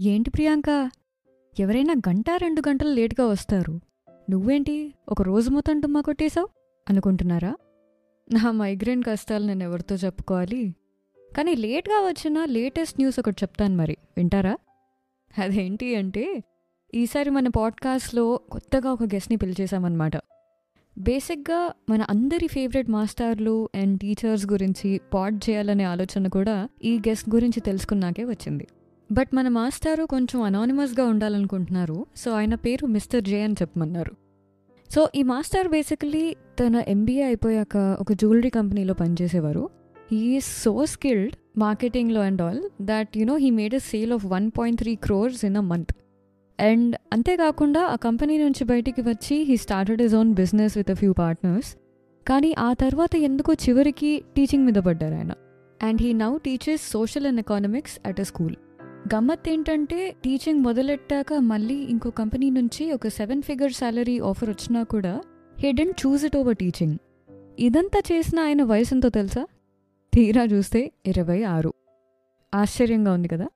ఏంటి ప్రియాంక? ఎవరైనా గంట రెండు గంటలు లేట్గా వస్తారు. నువ్వేంటి ఒక రోజు మొత్తం డుమ్మా కొట్టేశావు? అనుకుంటున్నారా? నా మైగ్రేన్ కష్టాలు నేను ఎవరితో చెప్పుకోవాలి? కానీ లేట్గా వచ్చిన లేటెస్ట్ న్యూస్ ఒకటి చెప్తాను మరి. వింటారా? అదేంటి అంటే ఈసారి మన పాడ్కాస్ట్లో కొత్తగా ఒక గెస్ట్ని పిలిచేశామన్నమాట. బేసిక్గా మన అందరి ఫేవరెట్ మాస్టర్లు అండ్ టీచర్స్ గురించి పాడ్ చేయాలనే ఆలోచన కూడా ఈ గెస్ట్ గురించి తెలుసుకున్నాకే వచ్చింది. బట్ మన మాస్టారు కొంచెం అనానిమస్గా ఉండాలనుకుంటున్నారు. సో ఆయన పేరు మిస్టర్ జే అని చెప్పమన్నారు. సో ఈ మాస్టర్ బేసికలీ తన ఎంబీఏ అయిపోయాక ఒక జ్యువెలరీ కంపెనీలో పనిచేసేవారు. He is so skilled మార్కెటింగ్లో and all that you know he made a sale of one point three crores in a month and అంతేకాకుండా ఆ కంపెనీ నుంచి బయటికి వచ్చి he started his own business with a few partners కానీ ఆ తర్వాత ఎందుకో చివరికి టీచింగ్ మీద పడ్డారు ఆయన. And he now teaches social and economics at a school గమ్మత్ ఏంటంటే టీచింగ్ మొదలెట్టాక మళ్ళీ ఇంకో కంపెనీ నుంచి ఒక సెవెన్ ఫిగర్ శాలరీ ఆఫర్ వచ్చినా కూడా he didn't choose it over teaching ఇదంతా చేసిన ఆయన వయసు ఎంతో తెలుసా? తీరా చూస్తే ఇరవై ఆరు. ఆశ్చర్యంగా ఉంది కదా?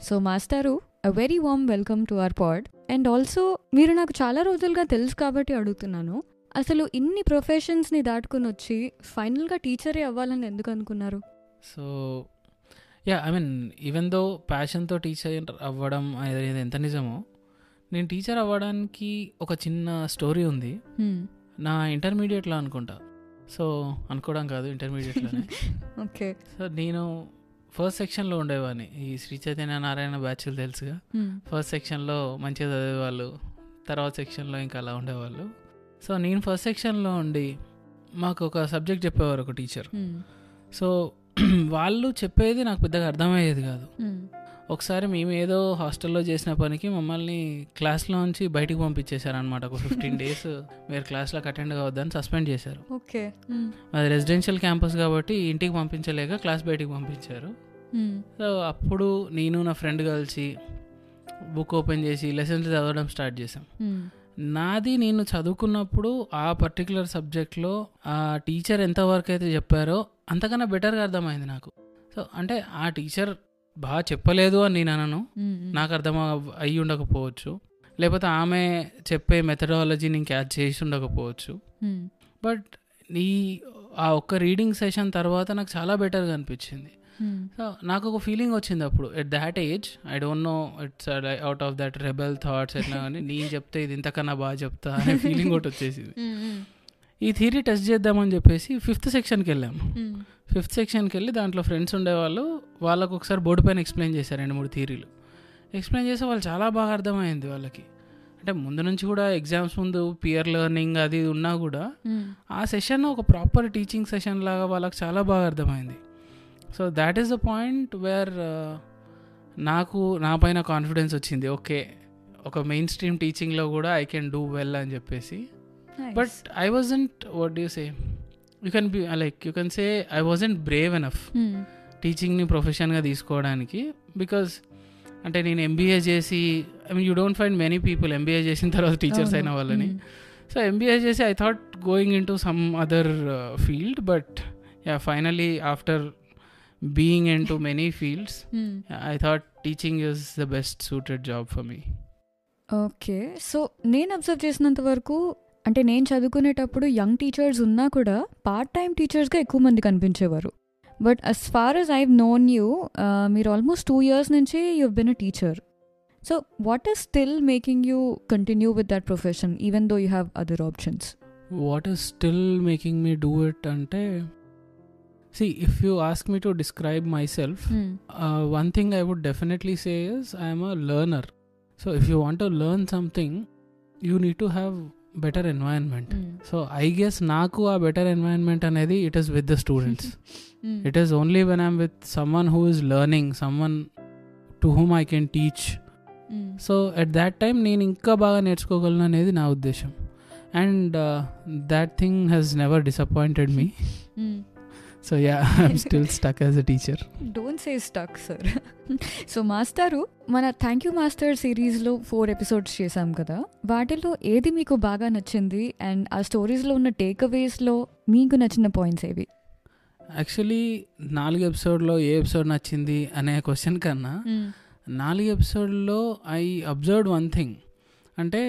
సో మాస్టారు a very warm welcome to our pod and also మీరు నాకు చాలా రోజులుగా తెలుసు కాబట్టి అడుగుతున్నాను. అసలు ఇన్ని ప్రొఫెషన్స్ని దాటుకుని వచ్చి ఫైనల్గా టీచరే అవ్వాలని ఎందుకు అనుకున్నారు? So yeah I mean even though ప్యాషన్తో teacher అవ్వడం అనేది ఎంత నిజమో నేను టీచర్ అవ్వడానికి ఒక చిన్న స్టోరీ ఉంది. నా ఇంటర్మీడియట్లో అనుకుంటా. సో అనుకోవడం కాదు ఇంటర్మీడియట్లోనే ఓకే సో నేను ఫస్ట్ సెక్షన్లో ఉండేవాడిని. ఈ శ్రీ చైతన్య నారాయణ బ్యాచ్లు తెలుసుగా? ఫస్ట్ సెక్షన్లో మంచిగా చదివేవాళ్ళు తర్వాత సెక్షన్లో ఇంకా అలా ఉండేవాళ్ళు. సో నేను ఫస్ట్ సెక్షన్లో ఉండి మాకు ఒక సబ్జెక్ట్ చెప్పేవారు ఒక టీచర్ సో వాళ్ళు చెప్పేది నాకు పెద్దగా అర్థమయ్యేది కాదు. ఒకసారి మేము ఏదో హాస్టల్లో చేసిన పనికి మమ్మల్ని క్లాస్లోంచి బయటికి పంపించేశారనమాట ఒక ఫిఫ్టీన్ డేస్ మీరు క్లాస్లోకి అటెండ్ కావద్దని సస్పెండ్ చేశారు. ఓకే. అది రెసిడెన్షియల్ క్యాంపస్ కాబట్టి ఇంటికి పంపించలేక క్లాస్ బయటికి పంపించారు. సో అప్పుడు నేను నా ఫ్రెండ్ కలిసి బుక్ ఓపెన్ చేసి లెసన్స్ చదవడం స్టార్ట్ చేసాం నాది నేను చదువుకున్నప్పుడు ఆ పర్టికులర్ సబ్జెక్ట్లో ఆ టీచర్ ఎంతవరకు అయితే చెప్పారో అంతకన్నా బెటర్గా అర్థమైంది నాకు. సో అంటే ఆ టీచర్ బాగా చెప్పలేదు అని నేను అనను. నాకు అర్థం అయ్యి ఉండకపోవచ్చు. లేకపోతే ఆమె చెప్పే మెథడాలజీని క్యాచ్ చేసి ఉండకపోవచ్చు. బట్ ఈ ఆ ఒక్క రీడింగ్ సెషన్ తర్వాత నాకు చాలా బెటర్గా అనిపించింది. సో నాకు ఒక ఫీలింగ్ వచ్చింది అప్పుడు. At that age I don't know it's out of that rebel thoughts ఎట్లా కానీ నేను చెప్తే ఇది ఇంతకన్నా బాగా చెప్తా అనే ఫీలింగ్ ఒకటి వచ్చేసింది. ఈ థియరీ టెస్ట్ చేద్దామని చెప్పేసి ఫిఫ్త్ సెక్షన్కి వెళ్ళాము ఫిఫ్త్ సెక్షన్కి వెళ్ళి దాంట్లో ఫ్రెండ్స్ ఉండేవాళ్ళు వాళ్ళకు ఒకసారి బోర్డు పైన ఎక్స్ప్లెయిన్ చేశారు రెండు మూడు థియరీలు ఎక్స్ప్లెయిన్ చేస్తే వాళ్ళు చాలా బాగా అర్థమైంది వాళ్ళకి. అంటే ముందు నుంచి కూడా ఎగ్జామ్స్ ముందు పియర్ లెర్నింగ్ అది ఉన్నా కూడా ఆ సెషన్ ఒక ప్రాపర్ టీచింగ్ సెషన్ లాగా వాళ్ళకి చాలా బాగా అర్థమైంది so that is the point where నాకు నా పైన కాన్ఫిడెన్స్ వచ్చింది. ఓకే ఒక మెయిన్ స్ట్రీమ్ టీచింగ్లో కూడా ఐ కెన్ డూ వెల్ అని చెప్పేసి. But I wasn't what you say you can be like you can say I wasn't brave enough టీచింగ్ని ప్రొఫెషన్గా తీసుకోవడానికి. బికాజ్ అంటే నేను ఎంబీఏ చేసి I mean you don't find many people MBA చేసిన తర్వాత teachers అయిన వాళ్ళని. సో ఎంబీఏ చేసి I thought going into some other field but yeah finally after being into many fields I thought teaching is the best suited job for me okay so నేను observe చేసినంత వరకు అంటే నేను చదువుకునేటప్పుడు young teachers ఉన్నా కూడా part time టీచర్స్గా ఎక్కువ మంది కనిపించేవారు but as far as I've known you మీరు ఆల్మోస్ట్ టూ ఇయర్స్ నుంచి you been a teacher so what is still making you continue with that profession even though you have other options what is still making me do it అంటే see if you ask me to describe myself one thing I would definitely say is I'm a learner so if you want to learn something you need to have better environment so I guess నాకు ఆ better environment అనేది it is with the students it is only when I'm with someone who is learning someone to whom I can teach so at that time నేను ఇంకా బాగా నేర్చుకోగలను అనేది నా ఉద్దేశం and that thing has never disappointed me so yeah I'm still stuck as a teacher don't say stuck sir so మాస్టారు మన thank you master సిరీస్లో ఫోర్ ఎపిసోడ్స్ చేశాం కదా. వాటిలో ఏది మీకు బాగా నచ్చింది? అండ్ ఆ స్టోరీస్లో ఉన్న టేక్ అవేస్లో మీకు నచ్చిన పాయింట్స్ ఏవి? యాక్చువల్లీ నాలుగు ఎపిసోడ్లో ఏ ఎపిసోడ్ నచ్చింది అనే క్వశ్చన్ కన్నా నాలుగు ఎపిసోడ్లో ఐ అబ్జర్వ్ వన్ థింగ్ అంటే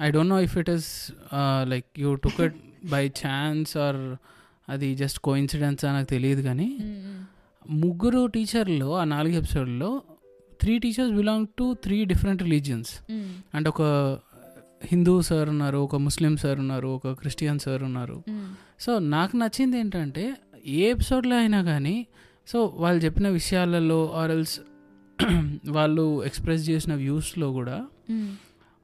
I don't know if it is like you took it by chance or అది జస్ట్ కోఇన్సిడెన్స్ నాకు తెలియదు కానీ ముగ్గురు టీచర్లు ఆ నాలుగు ఎపిసోడ్లో three teachers belong to three different religions అంటే ఒక హిందూ సార్ ఉన్నారు ఒక ముస్లిం సార్ ఉన్నారు ఒక క్రిస్టియన్ సార్ ఉన్నారు. సో నాకు నచ్చింది ఏంటంటే ఏ ఎపిసోడ్లో అయినా కానీ సో వాళ్ళు చెప్పిన విషయాలలో ఆర్ఎల్స్ వాళ్ళు ఎక్స్ప్రెస్ చేసిన వ్యూస్లో కూడా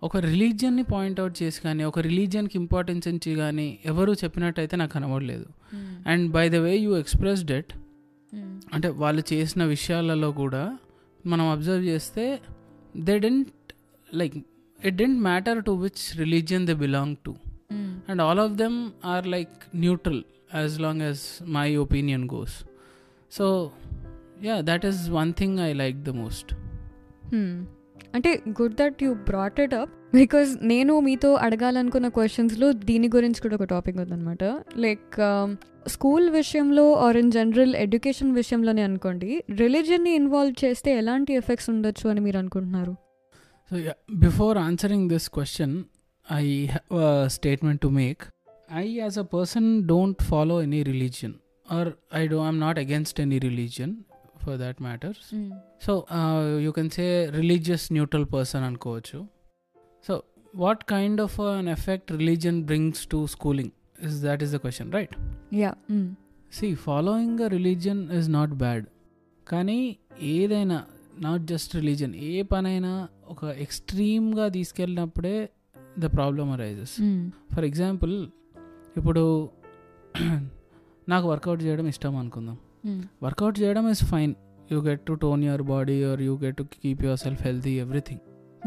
ఒక రిలీజియన్ని పాయింట్అవుట్ చేసి కానీ ఒక రిలీజియన్కి ఇంపార్టెన్స్ ఇచ్చి కానీ ఎవరు చెప్పినట్టయితే నాకు కనబడలేదు. And by the way you express that అంటే వాళ్ళు చేసిన విషయాలలో కూడా మనం అబ్జర్వ్ చేస్తే they didn't like it didn't matter to which religion they belong to. And all of them are like neutral as long as my opinion goes. So yeah that is one thing I like the most. అంటే good that you brought it up because నేను మీతో అడగాలనుకున్న క్వశ్చన్స్లో దీని గురించి కూడా ఒక topic ఉందన్నమాట. Like school um, విషయంలో or in general education విషయంలోనే అనుకోండి రిలీజియన్ని ఇన్వాల్వ్ చేస్తే ఎలాంటి ఎఫెక్ట్స్ ఉండొచ్చు అని మీరు అనుకుంటున్నారు? So before answering this question I have statement to make I as a person don't follow any religion or I do I'm not against any religion for that matters so you can say religious neutral person అనుకోవచ్చు. So what kind of an effect religion brings to schooling is that is the question right yeah see following a religion is not bad కానీ ఏదైనా not just religion ఏ పనైనా ఒక ఎక్స్ట్రీమ్గా తీసుకెళ్ళినప్పుడే the problem arises for example ఇప్పుడు నాకు workout చేయడం ఇష్టం అనుకుందాం. వర్కౌట్ చేయడం is fine you get to tone your body or you get to keep yourself healthy everything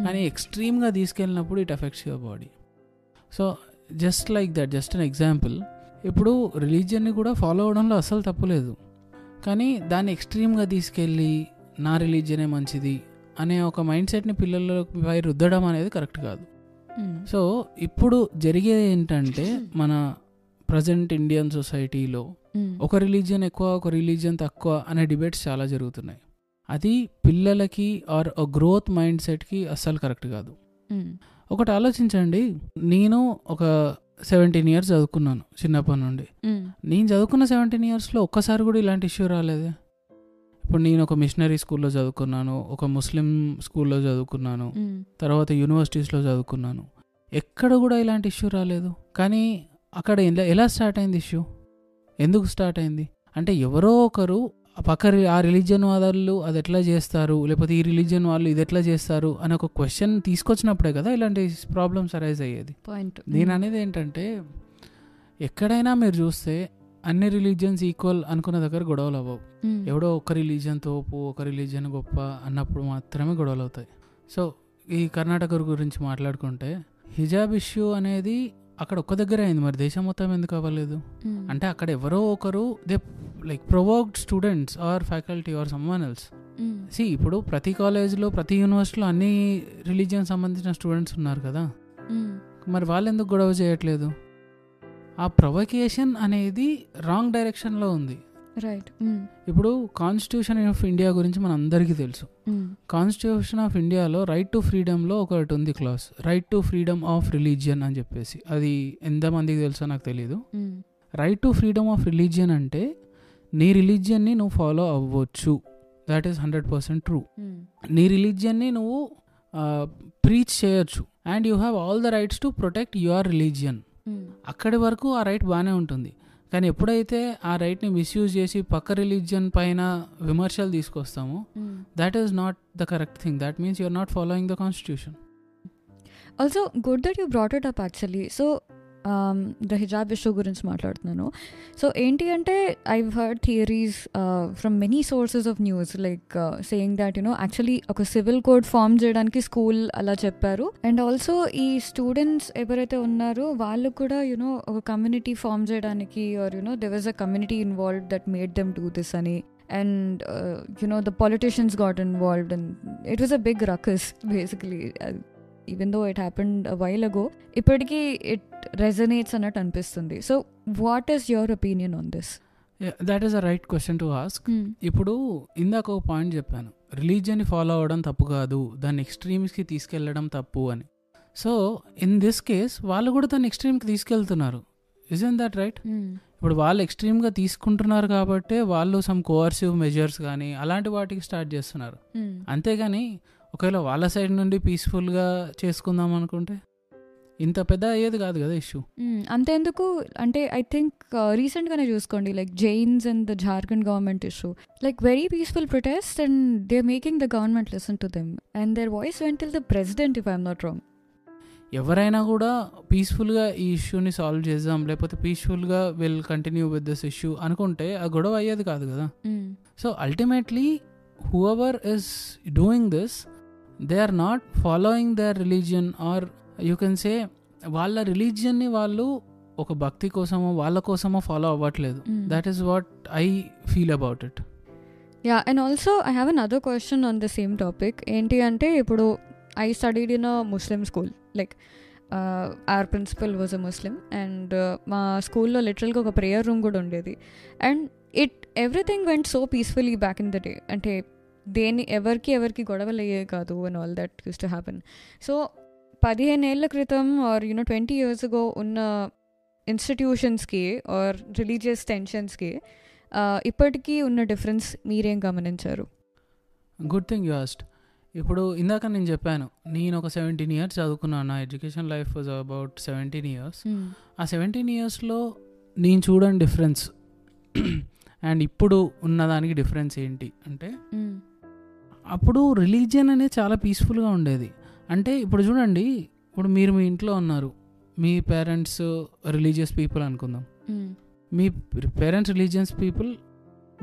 కానీ ఎక్స్ట్రీమ్గా తీసుకెళ్ళినప్పుడు it affects your body so just like that just an example ఇప్పుడు రిలీజియన్ని కూడా ఫాలో అవడంలో అస్సలు తప్పులేదు కానీ దాన్ని ఎక్స్ట్రీమ్గా తీసుకెళ్ళి నా రిలీజియనే మంచిది అనే ఒక మైండ్ సెట్ని పిల్లలపై రుద్దడం అనేది కరెక్ట్ కాదు. సో ఇప్పుడు జరిగేది ఏంటంటే మన ప్రజెంట్ ఇండియన్ సొసైటీలో ఒక రిలీజియన్ ఎక్కువ ఒక రిలీజియన్ తక్కువ అనే డిబేట్స్ చాలా జరుగుతున్నాయి. అది పిల్లలకి ఆర్ గ్రోత్ మైండ్ సెట్కి అస్సలు కరెక్ట్ కాదు. ఒకటి ఆలోచించండి నేను ఒక సెవెంటీన్ ఇయర్స్ చదువుకున్నాను చిన్నప్పటి నుండి. నేను చదువుకున్న సెవెంటీన్ ఇయర్స్లో ఒక్కసారి కూడా ఇలాంటి ఇష్యూ రాలేదే. ఇప్పుడు నేను ఒక మిషనరీ స్కూల్లో చదువుకున్నాను ఒక ముస్లిం స్కూల్లో చదువుకున్నాను తర్వాత యూనివర్సిటీస్లో చదువుకున్నాను. ఎక్కడ కూడా ఇలాంటి ఇష్యూ రాలేదు. కానీ అక్కడ ఎలా ఎలా స్టార్ట్ అయింది ఇష్యూ? ఎందుకు స్టార్ట్ అయింది? అంటే ఎవరో ఒకరు పక్క ఆ రిలీజియన్ వాళ్ళు అది ఎట్లా చేస్తారు? లేకపోతే ఈ రిలీజియన్ వాళ్ళు ఇది ఎట్లా చేస్తారు? అని ఒక క్వశ్చన్ తీసుకొచ్చినప్పుడే కదా ఇలాంటి ప్రాబ్లమ్స్ అరైజ్ అయ్యేది. పాయింట్ నేను అనేది ఏంటంటే ఎక్కడైనా మీరు చూస్తే అన్ని రిలీజియన్స్ ఈక్వల్ అనుకున్న దగ్గర గొడవలు అవ్వవు. ఎవడో ఒక రిలీజియన్ తోపు ఒక రిలీజియన్ గొప్ప అన్నప్పుడు మాత్రమే గొడవలు అవుతాయి. సో ఈ కర్ణాటక గురించి మాట్లాడుకుంటే హిజాబ్ ఇష్యూ అనేది అక్కడ ఒక్క దగ్గరే అయింది. మరి దేశం మొత్తం ఎందుకు అవ్వలేదు? అంటే అక్కడ ఎవరో ఒకరు they like provoked students or faculty or someone else. See ఇప్పుడు ప్రతి కాలేజ్లో ప్రతి యూనివర్సిటీలో అన్ని రిలీజియన్ సంబంధించిన స్టూడెంట్స్ ఉన్నారు కదా? మరి వాళ్ళు ఎందుకు గొడవ చేయట్లేదు? ఆ ప్రొవకేషన్ అనేది రాంగ్ డైరెక్షన్లో ఉంది. రైట్ ఇప్పుడు కాన్స్టిట్యూషన్ ఆఫ్ ఇండియా గురించి మన అందరికీ తెలుసు. కాన్స్టిట్యూషన్ ఆఫ్ ఇండియాలో రైట్ టు ఫ్రీడమ్లో ఒకటి ఉంది clause right to freedom of religion అని చెప్పేసి. అది ఎంతమందికి తెలుసో నాకు తెలియదు right to freedom of religion అంటే నీ రిలీజియన్ని నువ్వు ఫాలో అవ్వచ్చు. That is hundred percent true నీ రిలీజియన్ని నువ్వు ప్రీచ్ చేయొచ్చు. And you have all the rights to protect your religion అక్కడి వరకు ఆ రైట్ బాగానే ఉంటుంది. కానీ ఎప్పుడైతే ఆ రైట్ని మిస్యూజ్ చేసి పక్క రిలీజియన్ పైన విమర్శలు తీసుకొస్తామో that is not the correct thing that means you're not following the constitution also good that you brought it up actually so the hijab issue గురించి మాట్లాడుతున్నాను. సో ఏంటి అంటే I heard theories from many sources of news like saying that you know actually ఒక civil code form చేయడానికి school అలా చెప్పారు. And also ఈ students ఎవరైతే ఉన్నారో వాళ్ళు కూడా యునో ఒక కమ్యూనిటీ ఫామ్ చేయడానికి or you know there was a community involve that made them do this అని. And uh, you know the politicians got involved and it was a big ruckus basically. Uh, though it happened a while ago ఇప్పటికీ it resonates అన్నట్టు అనిపిస్తుంది. So what is your opinion on this that is a right question to ask ఇప్పుడు ఇందాక ఒక point చెప్పాను. రిలీజియన్ని follow అవ్వడం తప్పు కాదు. దాన్ని ఎక్స్ట్రీమ్స్కి తీసుకెళ్ళడం తప్పు అని. సో ఇన్ దిస్ కేస్ వాళ్ళు కూడా దాన్ని ఎక్స్ట్రీమ్కి తీసుకెళ్తున్నారు. ఇస్ ఇన్ దట్ రైట్ ఇప్పుడు వాళ్ళు ఎక్స్ట్రీమ్గా తీసుకుంటున్నారు కాబట్టి వాళ్ళు సమ్ కోఆర్సివ్ మెజర్స్ కానీ అలాంటి వాటికి స్టార్ట్ చేస్తున్నారు. అంతేగాని ఒకవేళ వాళ్ళ సైడ్ నుండి పీస్ఫుల్గా చేసుకుందాం అనుకుంటే ఇంత పెద్ద అయ్యేది కాదు కదా ఇష్యూ. అంతేందుకు? అంటే ఐ థింక్ రీసెంట్గానే చూసుకోండి like Jains and the Jharkhand government issue. Like very peaceful protest and they making the government listen to them. And their voice went till the president if I'm not wrong. ఎవరైనా కూడా పీస్ఫుల్గా ఈ ఇష్యూని solve చేద్దాం లేకపోతే పీస్ఫుల్గా will continue with this issue అనుకుంటే ఆ గొడవ అయ్యేది కాదు కదా. So ultimately whoever is doing this they are not following their religion or you can say వాళ్ళ రిలీజియన్ని వాళ్ళు ఒక భక్తి కోసమో వాళ్ళ కోసమో ఫాలో అవ్వట్లేదు. That is what I feel about it yeah and also I have another question on the same topic ఏంటి అంటే ఇప్పుడు I studied in a Muslim school like our principal was a Muslim and మా స్కూల్లో లిటరల్గా ఒక prayer room కూడా ఉండేది. And it everything went so peacefully back in the day అంటే దేని ఎవరికి ఎవరికి గొడవలు అయ్యే కాదు and all that used to happen so పదిహేను ఏళ్ళ క్రితం are you know twenty years ago ఉన్న ఇన్స్టిట్యూషన్స్కి ఆర్ రిలీజియస్ టెన్షన్స్కి ఇప్పటికీ ఉన్న డిఫరెన్స్ మీరేం గమనించారు? గుడ్ థింగ్ యూ ఆస్ట్ ఇప్పుడు ఇందాక నేను చెప్పాను నేను ఒక సెవెంటీన్ ఇయర్స్ చదువుకున్నాను. నా education life was about seventeen years ఆ సెవెంటీన్ ఇయర్స్లో నేను చూడని డిఫరెన్స్ అండ్ ఇప్పుడు ఉన్నదానికి డిఫరెన్స్ ఏంటి? అంటే అప్పుడు రిలీజియన్ అనేది చాలా పీస్ఫుల్గా ఉండేది. అంటే ఇప్పుడు చూడండి ఇప్పుడు మీరు మీ ఇంట్లో ఉన్నారు. మీ పేరెంట్స్ రిలీజియస్ పీపుల్ అనుకుందాం. మీ పేరెంట్స్ రిలీజియన్స్ పీపుల్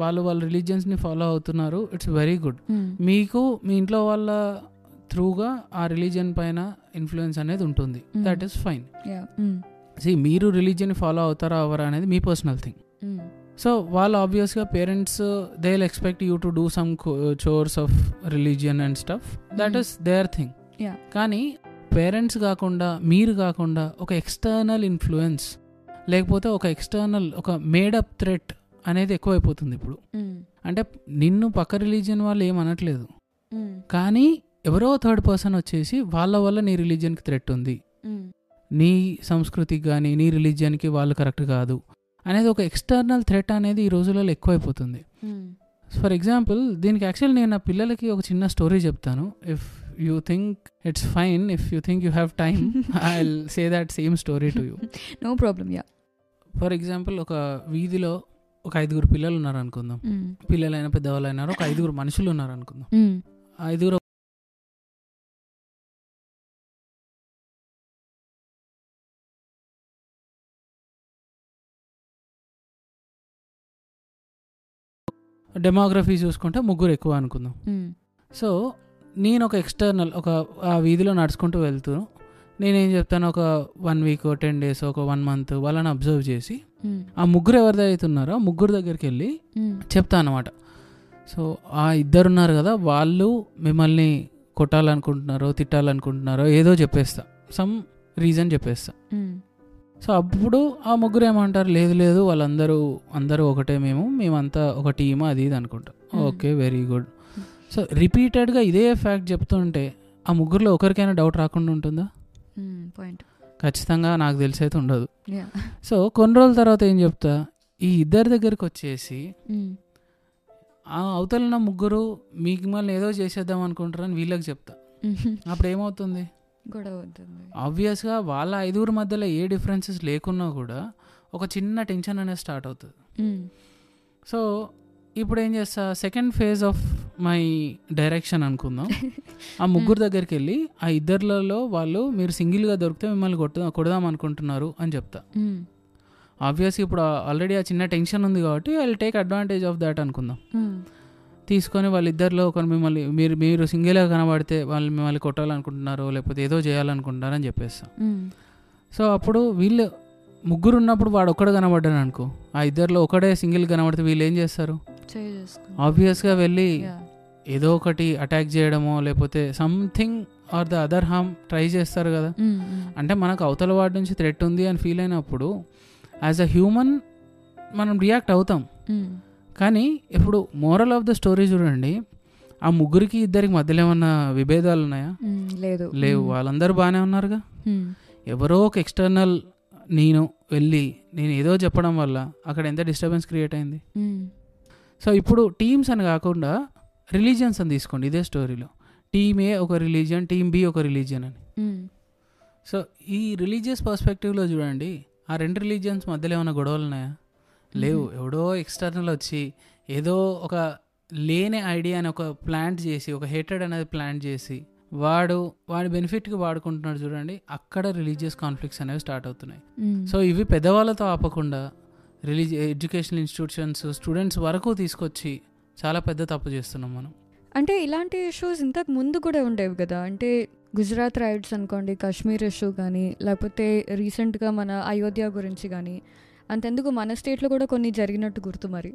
వాళ్ళు వాళ్ళ రిలీజియన్స్ని ఫాలో అవుతున్నారు. It's very good. మీకు మీ ఇంట్లో వాళ్ళ త్రూగా ఆ రిలీజియన్ పైన ఇన్ఫ్లుయెన్స్ అనేది ఉంటుంది. దట్ ఈస్ ఫైన్ సి మీరు రిలీజియన్ ఫాలో అవుతారా అవరా అనేది మీ పర్సనల్ థింగ్. సో వాళ్ళు ఆబ్వియస్గా parents they will expect you to do some chores of religion and stuff that is their thing కానీ పేరెంట్స్ కాకుండా మీరు కాకుండా ఒక ఎక్స్టర్నల్ ఇన్ఫ్లుయెన్స్ లేకపోతే ఒక ఎక్స్టర్నల్ ఒక మేడప్ థ్రెట్ అనేది ఎక్కువైపోతుంది ఇప్పుడు అంటే నిన్ను పక్క రిలీజియన్ వాళ్ళు ఏమనట్లేదు కానీ ఎవరో థర్డ్ పర్సన్ వచ్చేసి వాళ్ళ వల్ల నీ రిలీజియన్కి థ్రెట్ ఉంది నీ సంస్కృతికి కానీ నీ రిలీజియన్కి వాళ్ళు కరెక్ట్ కాదు అనేది ఒక ఎక్స్టర్నల్ థ్రెట్ అనేది ఈ రోజులలో ఎక్కువైపోతుంది. ఫర్ ఎగ్జాంపుల్ దీనికి యాక్చువల్ నేను నా పిల్లలకి ఒక చిన్న స్టోరీ చెప్తాను. If you think it's fine if you think you have time I say that same story to you no problem yeah for example ఒక వీధిలో ఒక ఐదుగురు పిల్లలు ఉన్నారు అనుకుందాం పిల్లలైనా పెద్దవాళ్ళు అయినారు ఒక ఐదుగురు మనుషులు ఉన్నారు అనుకుందాం ఐదుగురు డెమోగ్రఫీ చూసుకుంటే ముగ్గురు ఎక్కువ అనుకుందాం. సో నేను ఒక ఎక్స్టర్నల్ ఒక ఆ వీధిలో నడుచుకుంటూ వెళ్తూ నేనేం చెప్తాను ఒక వన్ వీక్ టెన్ డేస్ ఒక వన్ మంత్ వాళ్ళని అబ్జర్వ్ చేసి ఆ ముగ్గురు ఎవరిది అవుతున్నారో ముగ్గురు దగ్గరికి వెళ్ళి చెప్తా అనమాట సో ఆ ఇద్దరు ఉన్నారు కదా వాళ్ళు మిమ్మల్ని కొట్టాలనుకుంటున్నారో తిట్టాలనుకుంటున్నారో ఏదో చెప్పేస్తా. సమ్ రీజన్ చెప్పేస్తా. సో అప్పుడు ఆ ముగ్గురు ఏమంటారు లేదు లేదు వాళ్ళందరూ అందరూ ఒకటే మేము మేమంతా ఒక టీమ్ అది ఇది అనుకుంటాం. Okay very good. సో రిపీటెడ్గా ఇదే ఫ్యాక్ట్ చెప్తుంటే ఆ ముగ్గురులో ఒకరికైనా డౌట్ రాకుండా ఉంటుందా? పాయింట్. ఖచ్చితంగా నాకు తెలిసి అయితే ఉండదు సో కొన్ని రోజుల తర్వాత ఏం చెప్తా ఈ ఇద్దరి దగ్గరికి వచ్చేసి ఆ అవతల ముగ్గురు మీకు మళ్ళీ ఏదో చేసేద్దాం అనుకుంటారని వీళ్ళకి చెప్తా. అప్పుడు ఏమవుతుంది? గొడవ అవుతుంది. ఆబ్వియస్గా వాళ్ళ ఐదుగురు మధ్యలో ఏ డిఫరెన్సెస్ లేకున్నా కూడా ఒక చిన్న టెన్షన్ అనేది స్టార్ట్ అవుతుంది. సో ఇప్పుడు ఏం చేస్తా? Second phase of my direction అనుకుందాం. ఆ ముగ్గురు దగ్గరికి వెళ్ళి ఆ ఇద్దర్లలో వాళ్ళు మీరు సింగిల్గా దొరికితే మిమ్మల్ని కొట్టు కొడదాం అనుకుంటున్నారు అని చెప్తా. ఆబ్వియస్గా ఇప్పుడు ఆల్రెడీ ఆ చిన్న టెన్షన్ ఉంది కాబట్టి I take advantage of that అనుకుందాం. తీసుకొని వాళ్ళిద్దరిలో ఒకరు మిమ్మల్ని మీరు మీరు సింగిల్గా కనబడితే వాళ్ళు మిమ్మల్ని కొట్టాలనుకుంటున్నారు లేకపోతే ఏదో చేయాలనుకుంటున్నారు అని చెప్పేస్తా సో అప్పుడు వీళ్ళు ముగ్గురు ఉన్నప్పుడు వాడు ఒక్కడు కనబడ్డాను అనుకో. ఆ ఇద్దరిలో ఒకడే సింగిల్ కనబడితే వీళ్ళు ఏం చేస్తారు? ఆబ్వియస్గా వెళ్ళి ఏదో ఒకటి అటాక్ చేయడమో లేకపోతే something or the other harm try చేస్తారు కదా. అంటే మనకు అవతల వాడి నుంచి థ్రెట్ ఉంది అని ఫీల్ అయినప్పుడు యాజ్ అ హ్యూమన్ మనం రియాక్ట్ అవుతాం. కానీ ఇప్పుడు మోరల్ ఆఫ్ ద స్టోరీ చూడండి ఆ ముగ్గురికి ఇద్దరికి మధ్యలో ఏమన్నా విభేదాలు ఉన్నాయా? లేదు. లేవు. వాళ్ళందరూ బాగానే ఉన్నారుగా? ఎవరో ఒక ఎక్స్టర్నల్ నేను వెళ్ళి నేను ఏదో చెప్పడం వల్ల అక్కడ ఎంత డిస్టర్బెన్స్ క్రియేట్ అయింది? సో ఇప్పుడు టీమ్స్ అని కాకుండా రిలీజియన్స్ అని తీసుకోండి ఇదే స్టోరీలో టీమ్ ఏ ఒక రిలీజియన్ టీమ్ బి ఒక రిలీజియన్ అని. సో ఈ రిలీజియస్ పర్స్పెక్టివ్లో చూడండి ఆ రెండు రిలీజియన్స్ మధ్యలో ఏమైనా గొడవలు ఉన్నాయా? లేవు. ఎవడో ఎక్స్టర్నల్ వచ్చి ఏదో ఒక లేని ఐడియాని ఒక ప్లాంట్ చేసి ఒక హేటెడ్ అనేది ప్లాంట్ చేసి వాడు వాడి బెనిఫిట్కి వాడుకుంటున్నాడు చూడండి అక్కడ రిలీజియస్ కాన్ఫ్లిక్ట్స్ అనేవి స్టార్ట్ అవుతున్నాయి. సో ఇవి పెద్దవాళ్ళతో ఆపకుండా రిలీజి ఎడ్యుకేషనల్ ఇన్స్టిట్యూషన్స్ స్టూడెంట్స్ వరకు తీసుకొచ్చి చాలా పెద్ద తప్పు చేస్తున్నాం మనం. అంటే ఇలాంటి ఇష్యూస్ ఇంతకు ముందు కూడా ఉండేవి కదా. అంటే గుజరాత్ రైడ్స్ అనుకోండి కాశ్మీర్ ఇష్యూ కానీ లేకపోతే రీసెంట్గా మన అయోధ్య గురించి కానీ అంతెందుకు మన స్టేట్లో కూడా కొన్ని జరిగినట్టు గుర్తు మరి.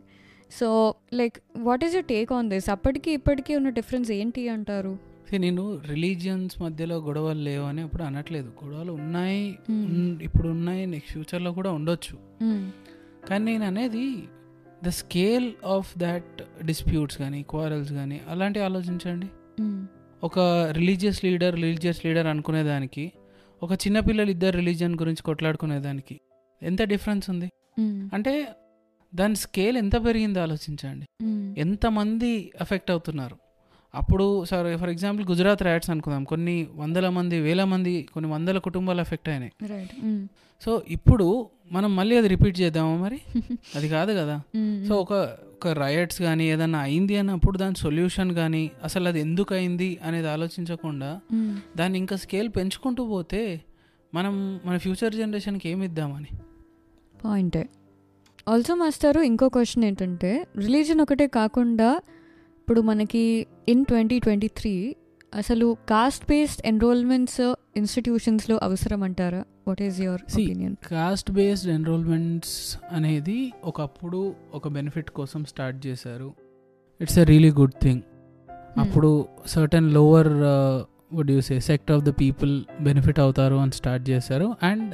So like what is you take on this అప్పటికి ఇప్పటికీ ఉన్న డిఫరెన్స్ ఏంటి అంటారు? నేను రిలీజియన్స్ మధ్యలో గొడవలు లేవు అని ఇప్పుడు అనట్లేదు. గొడవలు ఉన్నాయి ఉన్- ఇప్పుడు ఉన్నాయి నెక్స్ట్ ఫ్యూచర్లో కూడా ఉండొచ్చు. కానీ నేను అనేది the scale of that disputes కానీ క్వారల్స్ కానీ అలాంటివి ఆలోచించండి. ఒక రిలీజియస్ లీడర్ రిలీజియస్ లీడర్ అనుకునేదానికి ఒక చిన్నపిల్లలు ఇద్దరు రిలీజియన్ గురించి కొట్లాడుకునేదానికి ఎంత డిఫరెన్స్ ఉంది? అంటే దాని స్కేల్ ఎంత పెరిగిందో ఆలోచించండి. ఎంతమంది ఎఫెక్ట్ అవుతున్నారు? అప్పుడు సరే ఫర్ ఎగ్జాంపుల్ గుజరాత్ రైట్స్ అనుకుందాం. కొన్ని వందల మంది వేల మంది కొన్ని వందల కుటుంబాలు ఎఫెక్ట్ అయినాయి. సో ఇప్పుడు మనం మళ్ళీ అది రిపీట్ చేద్దామా మరి? అది కాదు కదా. సో ఒక ఒక రైట్స్ కానీ ఏదన్నా అయింది అన్నప్పుడు దాని సొల్యూషన్ కానీ అసలు అది ఎందుకు అయింది అనేది ఆలోచించకుండా దాన్ని ఇంకా స్కేల్ పెంచుకుంటూ పోతే మనం మన ఫ్యూచర్ జనరేషన్కి ఏమి ఇద్దామని? పాయింటే. ఆల్సో మాస్టారు ఇంకో క్వశ్చన్ ఏంటంటే రిలీజన్ ఒకటే కాకుండా ఇప్పుడు మనకి ఇన్ ట్వంటీ ట్వంటీ త్రీ అసలు కాస్ట్ బేస్డ్ ఎన్రోల్మెంట్స్ ఇన్స్టిట్యూషన్స్లో అవసరం అంటారా what is your opinion caste based enrolments అనేది ఒకప్పుడు ఒక బెనిఫిట్ కోసం స్టార్ట్ చేశారు. It's a really good thing అప్పుడు certain lower would you say sect of the people benefit అవుతారు అని స్టార్ట్ చేశారు. అండ్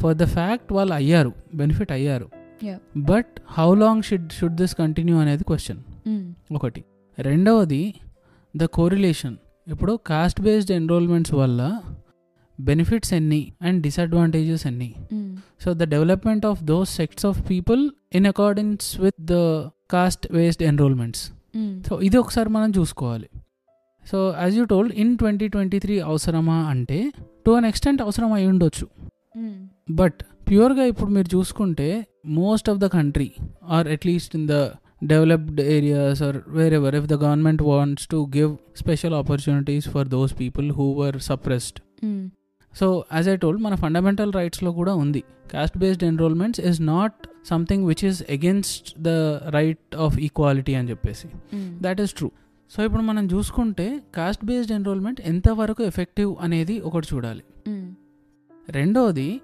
ఫర్ ద ఫ్యాక్ట్ వాళ్ళు అయ్యారు బెనిఫిట్ అయ్యారు. But how long should should this continue అనేది క్వశ్చన్ ఒకటి. రెండవది ద కోరిలేషన్ ఇప్పుడు కాస్ట్ బేస్డ్ ఎన్రోల్మెంట్స్ వల్ల బెనిఫిట్స్ ఎన్ని అండ్ డిసడ్వాంటేజెస్ ఎన్ని? So the development of those sects of people in accordance with the caste based enrolments so ఇది ఒకసారి మనం చూసుకోవాలి. So as you told in twenty twenty three అవసరమా అంటే టు అన్ ఎక్స్టెంట్ అవసరం అయి ఉండొచ్చు. బట్ ప్యూర్గా ఇప్పుడు మీరు చూసుకుంటే most of the country or at least in the developed areas or wherever if the government wants to give special opportunities for those people who were suppressed so as I told మన fundamental రైట్స్లో కూడా ఉంది. Caste based enrolments is not something which is against the right of equality అని చెప్పేసి. That is true so ఇప్పుడు మనం చూసుకుంటే caste based enrolment ఎంతవరకు ఎఫెక్టివ్ అనేది ఒకటి చూడాలి. రెండోది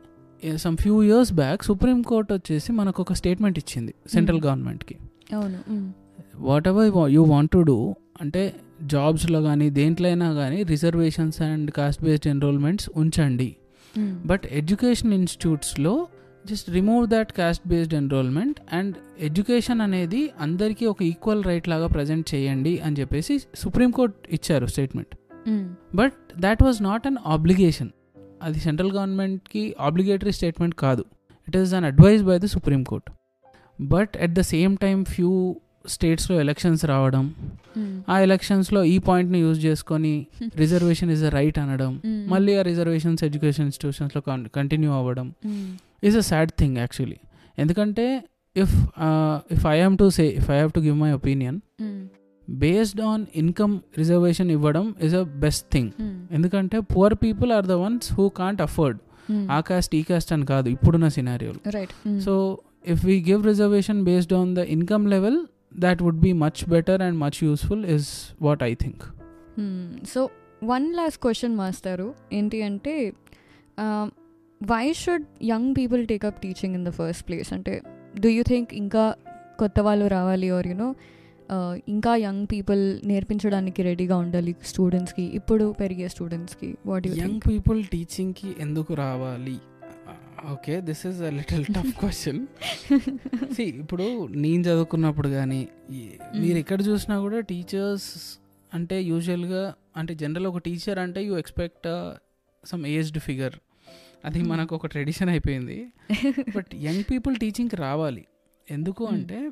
some few years back Supreme Court వచ్చేసి మనకు ఒక స్టేట్మెంట్ ఇచ్చింది సెంట్రల్ గవర్నమెంట్కి అవును whatever you want to do అంటే జాబ్స్లో కానీ దేంట్లో అయినా కానీ reservations and caste based enrolments ఉంచండి. But education ఇన్స్టిట్యూట్స్లో just remove that caste based enrolment and education అనేది అందరికీ ఒక ఈక్వల్ రైట్ లాగా ప్రజెంట్ చేయండి అని చెప్పేసి సుప్రీంకోర్ట్ ఇచ్చారు statement but that was not an obligation అది సెంట్రల్ గవర్నమెంట్కి ఆబ్లిగేటరీ స్టేట్మెంట్ కాదు. It is an advice by the Supreme Court but at the same time few స్టేట్స్లో ఎలక్షన్స్ రావడం ఆ ఎలక్షన్స్లో ఈ పాయింట్ని యూజ్ చేసుకొని రిజర్వేషన్ ఇస్ అ రైట్ అనడం మళ్ళీ ఆ రిజర్వేషన్స్ ఎడ్యుకేషన్ ఇన్స్టిట్యూషన్స్లో కంటిన్యూ అవ్వడం is a sad thing actually ఎందుకంటే if if I have to say if I have to give my opinion based on income reservation ఇవ్వడం ఇస్ అ బెస్ట్ థింగ్ ఎందుకంటే poor people are the ones who can't afford ఆ caste ఈ caste అని కాదు ఇప్పుడున్న సినారియోలు right so if we give reservation based on the income level that would be much better and much useful is what I think. So one last question మాస్టారు ఏంటి అంటే why should young people take up teaching in the first place అంటే do you think ఇంకా కొత్త వాళ్ళు రావాలి or you know ఇంకా young people నేర్పించడానికి రెడీగా ఉండాలి స్టూడెంట్స్కి ఇప్పుడు పెరిగే స్టూడెంట్స్కి. వాట్ యంగ్ పీపుల్ టీచింగ్కి ఎందుకు రావాలి? Okay this is a little tough question. See ఇప్పుడు నేను చదువుకున్నప్పుడు కానీ మీరు ఎక్కడ చూసినా కూడా టీచర్స్ అంటే యూజువల్గా అంటే జనరల్ ఒక టీచర్ అంటే you expect some aged figure. అది. మనకు ఒక ట్రెడిషన్ అయిపోయింది. బట్ యంగ్ పీపుల్ టీచింగ్కి రావాలి. ఎందుకు. అంటే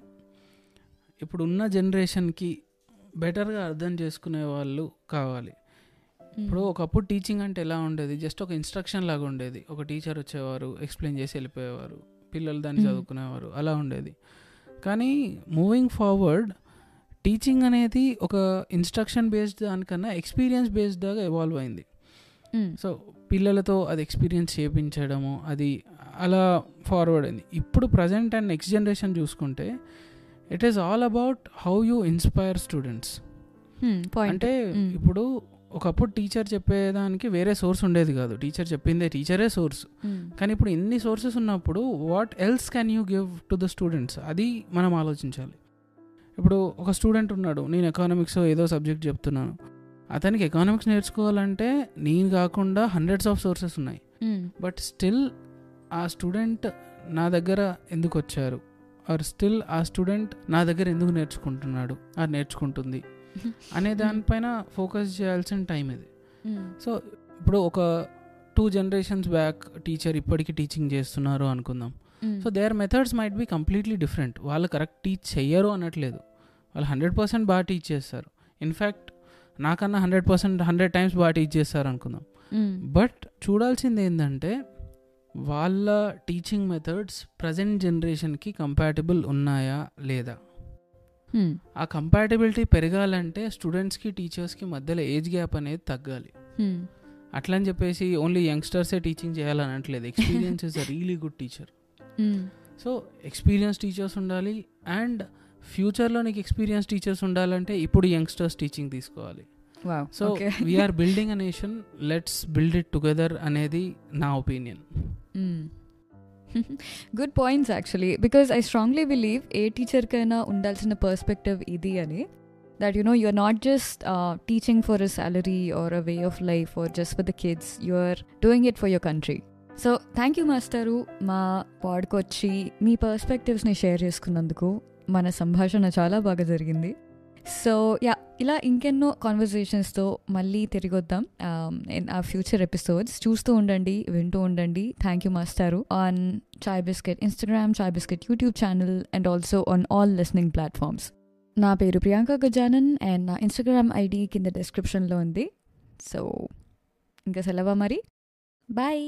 ఇప్పుడు ఉన్న జనరేషన్కి బెటర్గా అర్థం చేసుకునే వాళ్ళు కావాలి. ఇప్పుడు ఒకప్పుడు టీచింగ్ అంటే ఎలా ఉండేది? జస్ట్ ఒక ఇన్స్ట్రక్షన్ లాగా ఉండేది. ఒక టీచర్ వచ్చేవారు ఎక్స్ప్లెయిన్ చేసి వెళ్ళిపోయేవారు పిల్లలు దాన్ని. చదువుకునేవారు అలా ఉండేది. కానీ మూవింగ్ ఫార్వర్డ్ టీచింగ్ అనేది ఒక ఇన్స్ట్రక్షన్ బేస్డ్ దానికన్నా ఎక్స్పీరియన్స్ బేస్డ్గా ఎవాల్వ్ అయింది. సో పిల్లలతో అది ఎక్స్పీరియన్స్ చేయించడము అది అలా ఫార్వర్డ్ అయింది. ఇప్పుడు ప్రజెంట్ అండ్ నెక్స్ట్ జనరేషన్ చూసుకుంటే it is all about how you inspire students అంటే Mm. ఇప్పుడు ఒకప్పుడు టీచర్ చెప్పేదానికి వేరే సోర్స్ ఉండేది కాదు. టీచర్ చెప్పిందే టీచరే సోర్స్ కానీ ఇప్పుడు ఎన్ని సోర్సెస్ ఉన్నప్పుడు what else can you give to the students అది మనం ఆలోచించాలి. ఇప్పుడు ఒక స్టూడెంట్ ఉన్నాడు. నేను ఎకానమిక్స్ ఏదో సబ్జెక్ట్ చెప్తున్నాను. అతనికి ఎకానమిక్స్ నేర్చుకోవాలంటే నేను కాకుండా హండ్రెడ్స్ ఆఫ్ సోర్సెస్ ఉన్నాయి. బట్ స్టిల్ ఆ స్టూడెంట్ నా దగ్గర ఎందుకు వచ్చారు? ఆర్ స్టిల్ ఆ స్టూడెంట్ నా దగ్గర ఎందుకు నేర్చుకుంటున్నాడు? ఆర్ నేర్చుకుంటుంది. అనే దానిపైన ఫోకస్ చేయాల్సిన టైం ఇది. సో ఇప్పుడు ఒక టూ జనరేషన్స్ బ్యాక్ టీచర్ ఇప్పటికీ టీచింగ్ చేస్తున్నారు అనుకుందాం. So their methods might be completely different. వాళ్ళు కరెక్ట్ టీచ్ చెయ్యరు అనట్లేదు. వాళ్ళు హండ్రెడ్ పర్సెంట్ బాగా టీచ్ చేస్తారు. ఇన్ఫ్యాక్ట్ నాకన్నా హండ్రెడ్ పర్సెంట్ హండ్రెడ్ టైమ్స్ బాగా టీచ్ చేస్తారు అనుకుందాం. బట్ చూడాల్సింది ఏంటంటే వాళ్ళ టీచింగ్ మెథడ్స్ ప్రజెంట్ జనరేషన్కి కంపాటబుల్ ఉన్నాయా లేదా? ఆ కంపాటబిలిటీ పెరగాలంటే స్టూడెంట్స్కి టీచర్స్కి మధ్యలో ఏజ్ గ్యాప్ అనేది తగ్గాలి. అట్లని చెప్పేసి ఓన్లీ యంగ్స్టర్సే టీచింగ్ చేయాలని అనట్లేదు. Experience is a really good teacher so experience teachers ఉండాలి అండ్ ఫ్యూచర్లో నీకు ఎక్స్పీరియన్స్ టీచర్స్ ఉండాలంటే ఇప్పుడు యంగ్స్టర్స్ టీచింగ్ తీసుకోవాలి. So we are building a nation let's build it together అనేది నా opinion good points actually because I strongly believe ఏ టీచర్కైనా ఉండాల్సిన పర్స్పెక్టివ్ ఇది అని. That you know you are not just teaching for a salary or a way of life or just for the kids you are doing it for your country so thank you master మా పాడ్కొచ్చి మీ పర్స్పెక్టివ్స్ని share చేసుకున్నందుకు మన సంభాషణ చాలా బాగా జరిగింది. So yeah ఇలా ఇంకెన్నో కాన్వర్జేషన్స్తో మళ్ళీ తిరిగి వద్దాం ఇన్ ఆ ఫ్యూచర్ ఎపిసోడ్స్ చూస్తూ ఉండండి వింటూ ఉండండి. థ్యాంక్ యూ మాస్టారు on Chai Biscuit Instagram Chai Biscuit YouTube channel and also on all listening platforms నా పేరు ప్రియాంక గజానన్ అండ్ నా ఇన్స్టాగ్రామ్ ఐడి కింద డిస్క్రిప్షన్లో ఉంది. సో ఇంకా సెలవా మరి? బాయ్